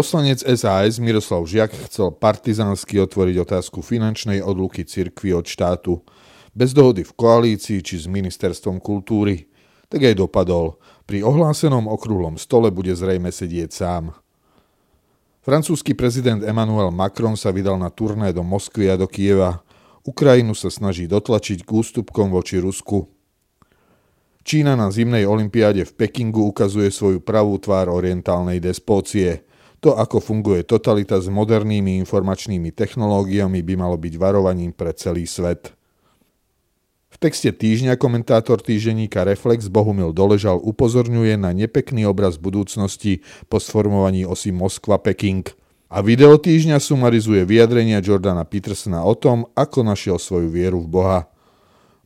Poslanec SAS Miroslav Žiak chcel partizánsky otvoriť otázku finančnej odluky cirkvi od štátu. Bez dohody v koalícii či s ministerstvom kultúry. Tak aj dopadol. Pri ohlásenom okrúhlom stole bude zrejme sedieť sám. Francúzsky prezident Emmanuel Macron sa vydal na turné do Moskvy a do Kieva. Ukrajinu sa snaží dotlačiť k ústupkom voči Rusku. Čína na zimnej olympiáde v Pekingu ukazuje svoju pravú tvár orientálnej despócie – to, ako funguje totalita s modernými informačnými technológiami, by malo byť varovaním pre celý svet. V texte týždňa komentátor týženíka Reflex Bohumil Doležal upozorňuje na nepekný obraz budúcnosti po sformovaní osy Moskva-Peking. A video týždňa sumarizuje vyjadrenia Jordana Petersona o tom, ako našiel svoju vieru v Boha.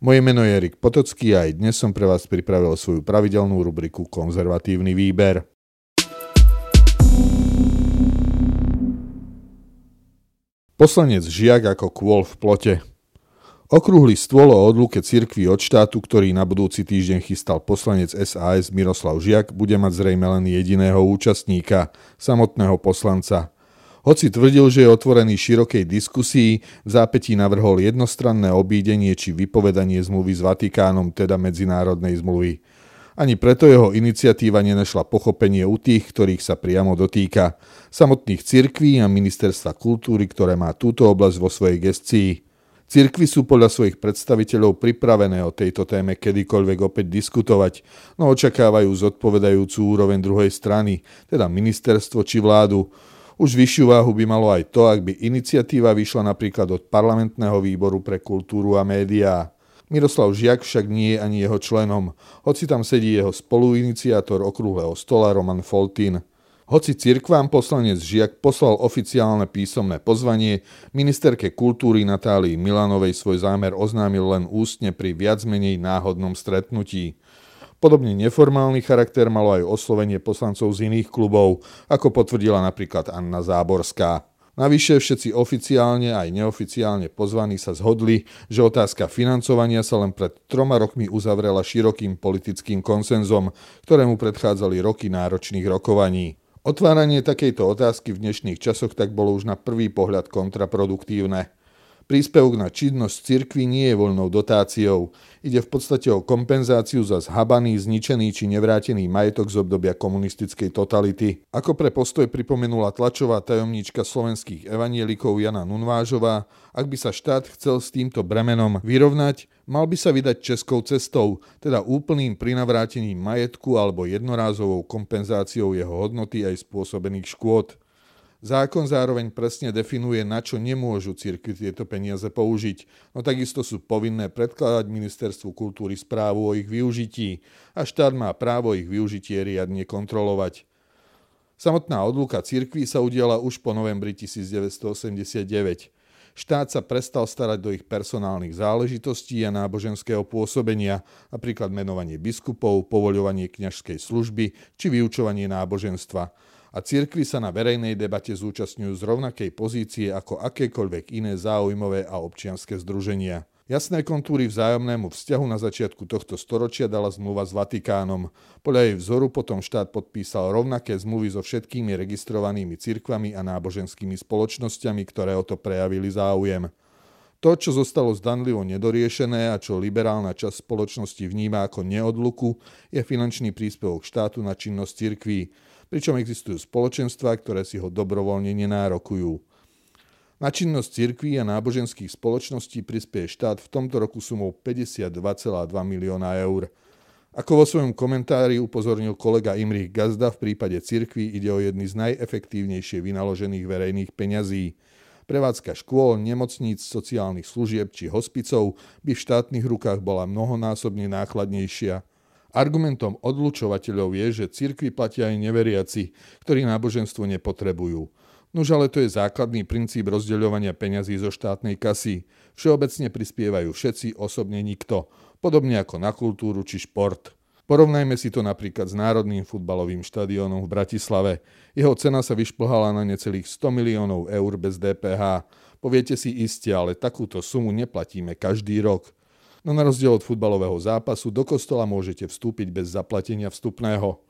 Moje meno je Erik Potocký a aj dnes som pre vás pripravil svoju pravidelnú rubriku Konzervatívny výber. Poslanec Žiak ako kôl v plote. Okrúhly stôl o odluke cirkvi od štátu, ktorý na budúci týždeň chystal poslanec SAS Miroslav Žiak, bude mať zrejme len jediného účastníka, samotného poslanca. Hoci tvrdil, že je otvorený širokej diskusii, v zápätí navrhol jednostranné obídenie či vypovedanie zmluvy s Vatikánom, teda medzinárodnej zmluvy. Ani preto jeho iniciatíva nenašla pochopenie u tých, ktorých sa priamo dotýka. Samotných cirkví a ministerstva kultúry, ktoré má túto oblasť vo svojej gestii. Cirkvy sú podľa svojich predstaviteľov pripravené o tejto téme kedykoľvek opäť diskutovať, no očakávajú zodpovedajúcu úroveň druhej strany, teda ministerstvo či vládu. Už vyššiu váhu by malo aj to, ak by iniciatíva vyšla napríklad od parlamentného výboru pre kultúru a médiá. Miroslav Žiak však nie je ani jeho členom, hoci tam sedí jeho spoluiniciátor okrúhleho stola Roman Foltín. Hoci cirkvám poslanec Žiak poslal oficiálne písomné pozvanie, ministerke kultúry Natálii Milanovej svoj zámer oznámil len ústne pri viac menej náhodnom stretnutí. Podobne neformálny charakter malo aj oslovenie poslancov z iných klubov, ako potvrdila napríklad Anna Záborská. Navyše všetci oficiálne aj neoficiálne pozvaní sa zhodli, že otázka financovania sa len pred troma rokmi uzavrela širokým politickým konsenzom, ktorému predchádzali roky náročných rokovaní. Otváranie takejto otázky v dnešných časoch tak bolo už na prvý pohľad kontraproduktívne. Príspevok na činnosť cirkvi nie je voľnou dotáciou. Ide v podstate o kompenzáciu za zhabaný, zničený či nevrátený majetok z obdobia komunistickej totality. Ako pre postoj pripomenula tlačová tajomníčka slovenských evanielikov Jana Nunvážová, ak by sa štát chcel s týmto bremenom vyrovnať, mal by sa vydať českou cestou, teda úplným prinavrátením majetku alebo jednorázovou kompenzáciou jeho hodnoty aj spôsobených škôd. Zákon zároveň presne definuje, na čo nemôžu cirkvi tieto peniaze použiť, no takisto sú povinné predkladať ministerstvu kultúry správu o ich využití a štát má právo ich využitie riadne kontrolovať. Samotná odluka cirkví sa udiala už po novembri 1989. Štát sa prestal starať do ich personálnych záležitostí a náboženského pôsobenia, napríklad menovanie biskupov, povoľovanie kňažskej služby či vyučovanie náboženstva – a cirkvy sa na verejnej debate zúčastňujú z rovnakej pozície ako akékoľvek iné záujmové a občianske združenia. Jasné kontúry vzájomnému vzťahu na začiatku tohto storočia dala zmluva s Vatikánom. Podľa jej vzoru potom štát podpísal rovnaké zmluvy so všetkými registrovanými cirkvami a náboženskými spoločnosťami, ktoré o to prejavili záujem. To, čo zostalo zdanlivo nedoriešené a čo liberálna časť spoločnosti vníma ako neodluku, je finančný príspevok štátu na činnosť cirkví pričom existujú spoločenstva, ktoré si ho dobrovoľne nenárokujú. Na činnosť cirkví a náboženských spoločností prispieje štát v tomto roku sumou 52,2 milióna eur. Ako vo svojom komentári upozornil kolega Imrich Gazda, v prípade cirkví ide o jedny z najefektívnejšie vynaložených verejných peňazí. Prevádzka škôl, nemocníc, sociálnych služieb či hospicov by v štátnych rukách bola mnohonásobne nákladnejšia – Argumentom odlučovateľov je, že cirkvi platia aj neveriaci, ktorí náboženstvo nepotrebujú. Nož ale to je základný princíp rozdeľovania peňazí zo štátnej kasy. Všeobecne prispievajú všetci, osobne nikto. Podobne ako na kultúru či šport. Porovnajme si to napríklad s Národným futbalovým štadiónom v Bratislave. Jeho cena sa vyšplhala na necelých 100 miliónov eur bez DPH. Poviete si iste, ale takúto sumu neplatíme každý rok. No na rozdiel od futbalového zápasu do kostola môžete vstúpiť bez zaplatenia vstupného.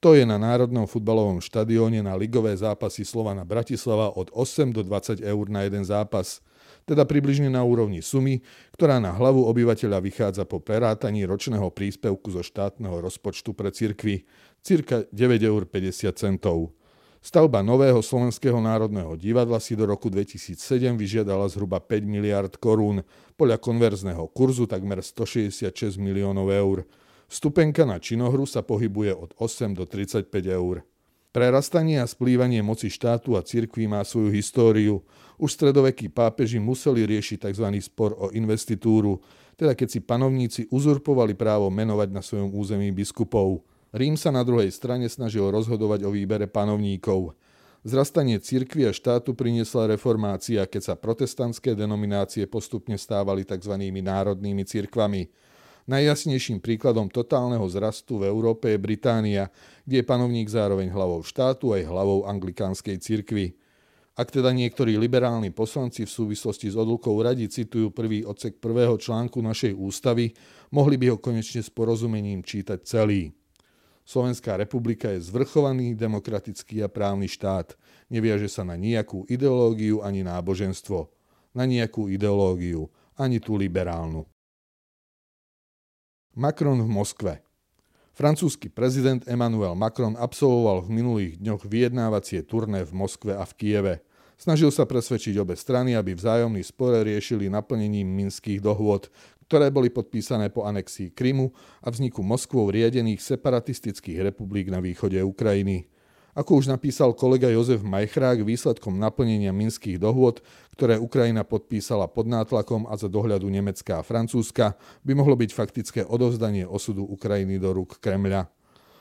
To je na Národnom futbalovom štadióne na ligové zápasy Slovana Bratislava od 8 do 20 eur na jeden zápas, teda približne na úrovni sumy, ktorá na hlavu obyvateľa vychádza po prerátaní ročného príspevku zo štátneho rozpočtu pre cirkvy, cirka 9,50 eur. Stavba nového Slovenského národného divadla si do roku 2007 vyžiadala zhruba 5 miliard korún, podľa konverzného kurzu takmer 166 miliónov eur. Stupenka na činohru sa pohybuje od 8 do 35 eur. Prerastanie a splývanie moci štátu a cirkví má svoju históriu. Už stredovekí pápeži museli riešiť tzv. spor o investitúru, teda keď si panovníci uzurpovali právo menovať na svojom území biskupov. Rím sa na druhej strane snažil rozhodovať o výbere panovníkov. Zrastanie cirkvi a štátu priniesla reformácia, keď sa protestantské denominácie postupne stávali tzv. národnými cirkvami. Najjasnejším príkladom totálneho zrastu v Európe je Británia, kde je panovník zároveň hlavou štátu aj hlavou anglikánskej cirkvy. Ak teda niektorí liberálni poslanci v súvislosti s odlukou radi citujú prvý odsek prvého článku našej ústavy, mohli by ho konečne s porozumením čítať celý. Slovenská republika je zvrchovaný, demokratický a právny štát. Neviaže sa na nejakú ideológiu ani náboženstvo. Na nejakú ideológiu, ani tú liberálnu. Macron v Moskve. Francúzsky prezident Emmanuel Macron absolvoval v minulých dňoch vyjednávacie turné v Moskve a v Kieve. Snažil sa presvedčiť obe strany, aby vzájomný spore riešili naplnením minských dohôd, ktoré boli podpísané po anexii Krymu a vzniku Moskvou riadených separatistických republik na východe Ukrajiny. Ako už napísal kolega Jozef Majchrák, výsledkom naplnenia minských dohôd, ktoré Ukrajina podpísala pod nátlakom a za dohľadu Nemecka a Francúzska, by mohlo byť faktické odovzdanie osudu Ukrajiny do rúk Kremľa.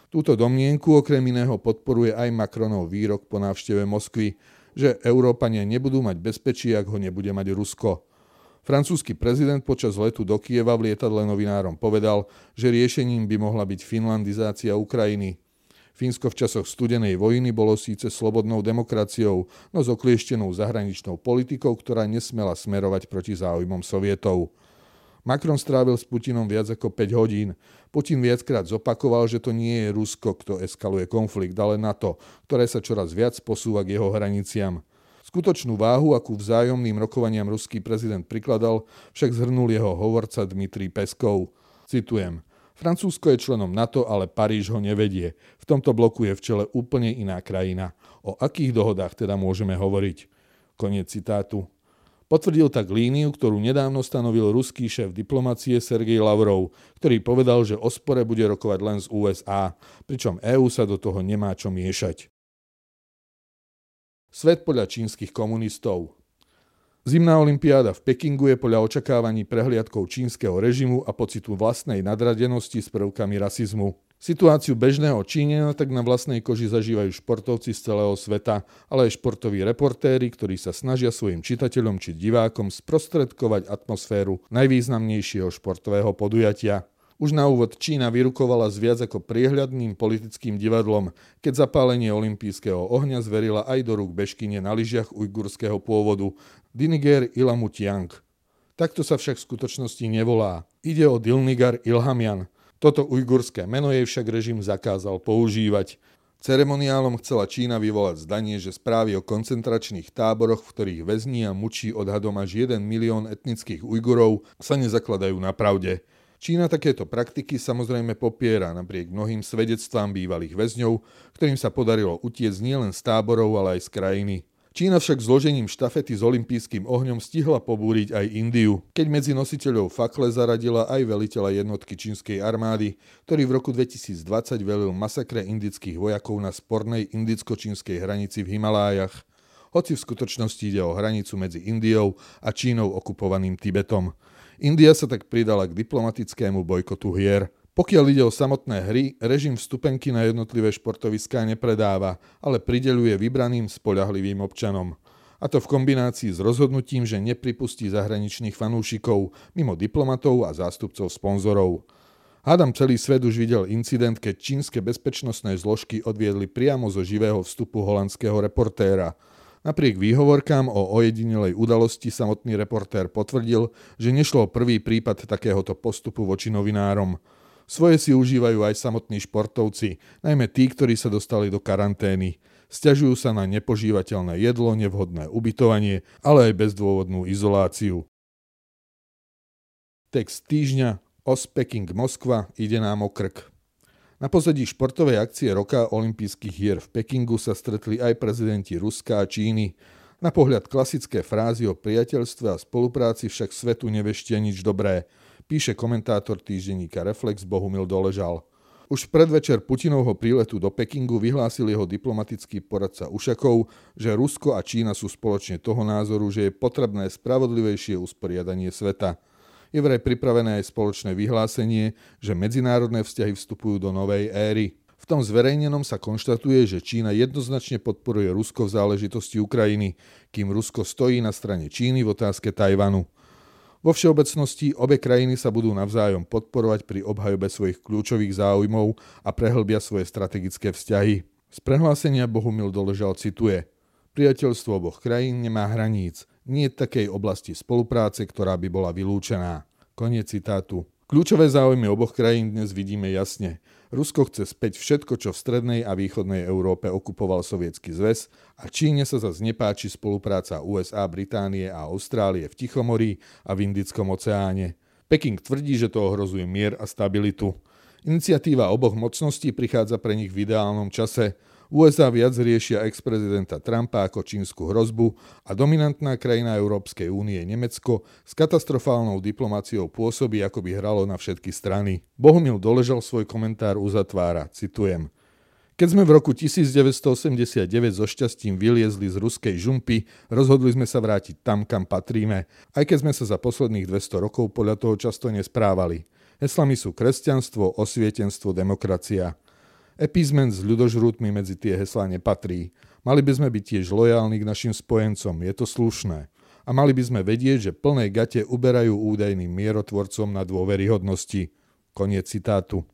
Túto domnienku okrem iného podporuje aj Macronov výrok po návšteve Moskvy, že Európania nebudú mať bezpečie, ak ho nebude mať Rusko. Francúzsky prezident počas letu do Kieva v lietadle novinárom povedal, že riešením by mohla byť finlandizácia Ukrajiny – Fínsko v časoch studenej vojny bolo síce slobodnou demokraciou, no s oklieštenou zahraničnou politikou, ktorá nesmela smerovať proti záujmom Sovietov. Macron strávil s Putinom viac ako 5 hodín. Putin viackrát zopakoval, že to nie je Rusko, kto eskaluje konflikt, ale NATO, ktoré sa čoraz viac posúva k jeho hraniciam. Skutočnú váhu, akú vzájomným rokovaniam ruský prezident prikladal, však zhrnul jeho hovorca Dmitrij Peskov. Citujem. Francúzsko je členom NATO, ale Paríž ho nevedie. V tomto bloku je v čele úplne iná krajina. O akých dohodách teda môžeme hovoriť? Koniec citátu. Potvrdil tak líniu, ktorú nedávno stanovil ruský šéf diplomacie Sergej Lavrov, ktorý povedal, že o spore bude rokovať len z USA, pričom EÚ sa do toho nemá čo miešať. Svet podľa čínskych komunistov. Zimná olimpiáda v Pekingu je podľa očakávaní prehliadkou čínskeho režimu a pocitu vlastnej nadradenosti s prvkami rasizmu. Situáciu bežného Číňana tak na vlastnej koži zažívajú športovci z celého sveta, ale aj športoví reportéri, ktorí sa snažia svojim čitateľom či divákom sprostredkovať atmosféru najvýznamnejšieho športového podujatia. Už na úvod Čína vyrukovala s viac ako priehľadným politickým divadlom, keď zapálenie olympijského ohňa zverila aj do rúk bežkyne na lyžiach ujgurského pôvodu Diniger Ilamutiang. Takto sa však v skutočnosti nevolá. Ide o Dilnigar Ilhamian. Toto ujgurské meno jej však režim zakázal používať. Ceremoniálom chcela Čína vyvolať zdanie, že správy o koncentračných táboroch, v ktorých väzní a mučí odhadom až 1 milión etnických Ujgurov, sa nezakladajú na pravde. Čína takéto praktiky samozrejme popiera napriek mnohým svedectvám bývalých väzňov, ktorým sa podarilo utiecť nielen z táborov, ale aj z krajiny. Čína však zložením štafety s olympijským ohňom stihla pobúriť aj Indiu, keď medzi nositeľov fakle zaradila aj veliteľa jednotky čínskej armády, ktorý v roku 2020 velil masakre indických vojakov na spornej indicko-čínskej hranici v Himalájach, hoci v skutočnosti ide o hranicu medzi Indiou a Čínou okupovaným Tibetom. India sa tak pridala k diplomatickému bojkotu hier. Pokiaľ ide o samotné hry, režim vstupenky na jednotlivé športoviská nepredáva, ale prideluje vybraným spoľahlivým občanom. A to v kombinácii s rozhodnutím, že nepripustí zahraničných fanúšikov mimo diplomatov a zástupcov sponzorov. Hádam celý svet už videl incident, keď čínske bezpečnostné zložky odviedli priamo zo živého vstupu holandského reportéra – Napriek výhovorkám o ojedinelej udalosti samotný reportér potvrdil, že nešlo o prvý prípad takéhoto postupu voči novinárom. Svoje si užívajú aj samotní športovci, najmä tí, ktorí sa dostali do karantény. Sťažujú sa na nepožívateľné jedlo, nevhodné ubytovanie, ale aj bezdôvodnú izoláciu. Text týždňa Ospeking Moskva ide nám o krk. Na pozadí športovej akcie roka olympijských hier v Pekingu sa stretli aj prezidenti Ruska a Číny. Na pohľad klasické frázy o priateľstve a spolupráci však svetu neveštia nič dobré – píše komentátor týždenníka Reflex Bohumil Doležal. Už v predvečer Putinovho príletu do Pekingu vyhlásil jeho diplomatický poradca Ušakov, že Rusko a Čína sú spoločne toho názoru, že je potrebné spravodlivejšie usporiadanie sveta. Je vraj pripravené aj spoločné vyhlásenie, že medzinárodné vzťahy vstupujú do novej éry. V tom zverejnenom sa konštatuje, že Čína jednoznačne podporuje Rusko v záležitosti Ukrajiny, kým Rusko stojí na strane Číny v otázke Tajvanu. Vo všeobecnosti obe krajiny sa budú navzájom podporovať pri obhajobe svojich kľúčových záujmov a prehlbia svoje strategické vzťahy. Z prehlásenia Bohumil Doležal cituje Priateľstvo oboch krajín nemá hraníc, nie je takej oblasti spolupráce, ktorá by bola vylúčená. Koniec citátu. Kľúčové záujmy oboch krajín dnes vidíme jasne. Rusko chce späť všetko, čo v strednej a východnej Európe okupoval Sovietsky zväz a Číne sa zase nepáči spolupráca USA, Británie a Austrálie v Tichomorí a v Indickom oceáne. Peking tvrdí, že to ohrozuje mier a stabilitu. Iniciatíva oboch mocností prichádza pre nich v ideálnom čase – USA viac riešia ex-prezidenta Trumpa ako čínsku hrozbu a dominantná krajina Európskej únie Nemecko s katastrofálnou diplomáciou pôsobí, ako by hralo na všetky strany. Bohumil Doležal svoj komentár uzatvára, citujem. Keď sme v roku 1989 so šťastím vyliezli z ruskej žumpy, rozhodli sme sa vrátiť tam, kam patríme, aj keď sme sa za posledných 200 rokov podľa toho často nesprávali. Heslami sú kresťanstvo, osvietenstvo, demokracia. Epizmen s ľudožrútmi medzi tie heslá nepatrí. Mali by sme byť tiež lojálni k našim spojencom, je to slušné. A mali by sme vedieť, že plné gate uberajú údajným mierotvorcom na dôveryhodnosti. Koniec citátu.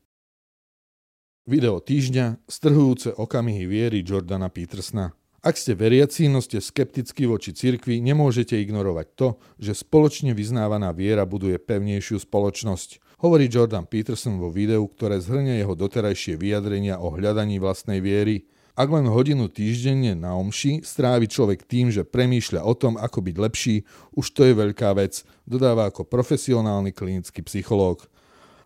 Video týždňa Strhujúce okamihy viery Jordana Petersna. Ak ste veriaci, no ste skeptickí voči cirkvi, nemôžete ignorovať to, že spoločne vyznávaná viera buduje pevnejšiu spoločnosť hovorí Jordan Peterson vo videu, ktoré zhrňa jeho doterajšie vyjadrenia o hľadaní vlastnej viery. Ak len hodinu týždenne na omši strávi človek tým, že premýšľa o tom, ako byť lepší, už to je veľká vec, dodáva ako profesionálny klinický psychológ.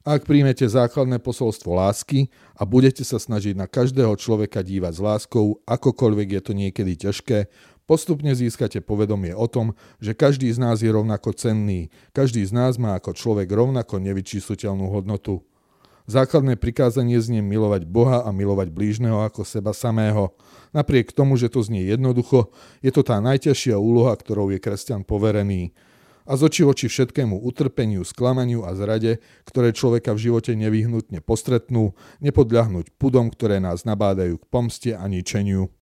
Ak príjmete základné posolstvo lásky a budete sa snažiť na každého človeka dívať s láskou, akokoľvek je to niekedy ťažké, Postupne získate povedomie o tom, že každý z nás je rovnako cenný, každý z nás má ako človek rovnako nevyčísliteľnú hodnotu. Základné prikázanie znie milovať Boha a milovať blížneho ako seba samého. Napriek tomu, že to znie jednoducho, je to tá najťažšia úloha, ktorou je kresťan poverený. A z oči voči všetkému utrpeniu, sklamaniu a zrade, ktoré človeka v živote nevyhnutne postretnú, nepodľahnúť pudom, ktoré nás nabádajú k pomste a ničeniu.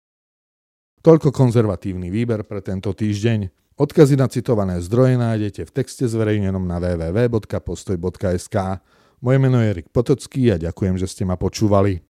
Toľko konzervatívny výber pre tento týždeň. Odkazy na citované zdroje nájdete v texte zverejnenom na www.postoj.sk. Moje meno je Erik Potocký a ďakujem, že ste ma počúvali.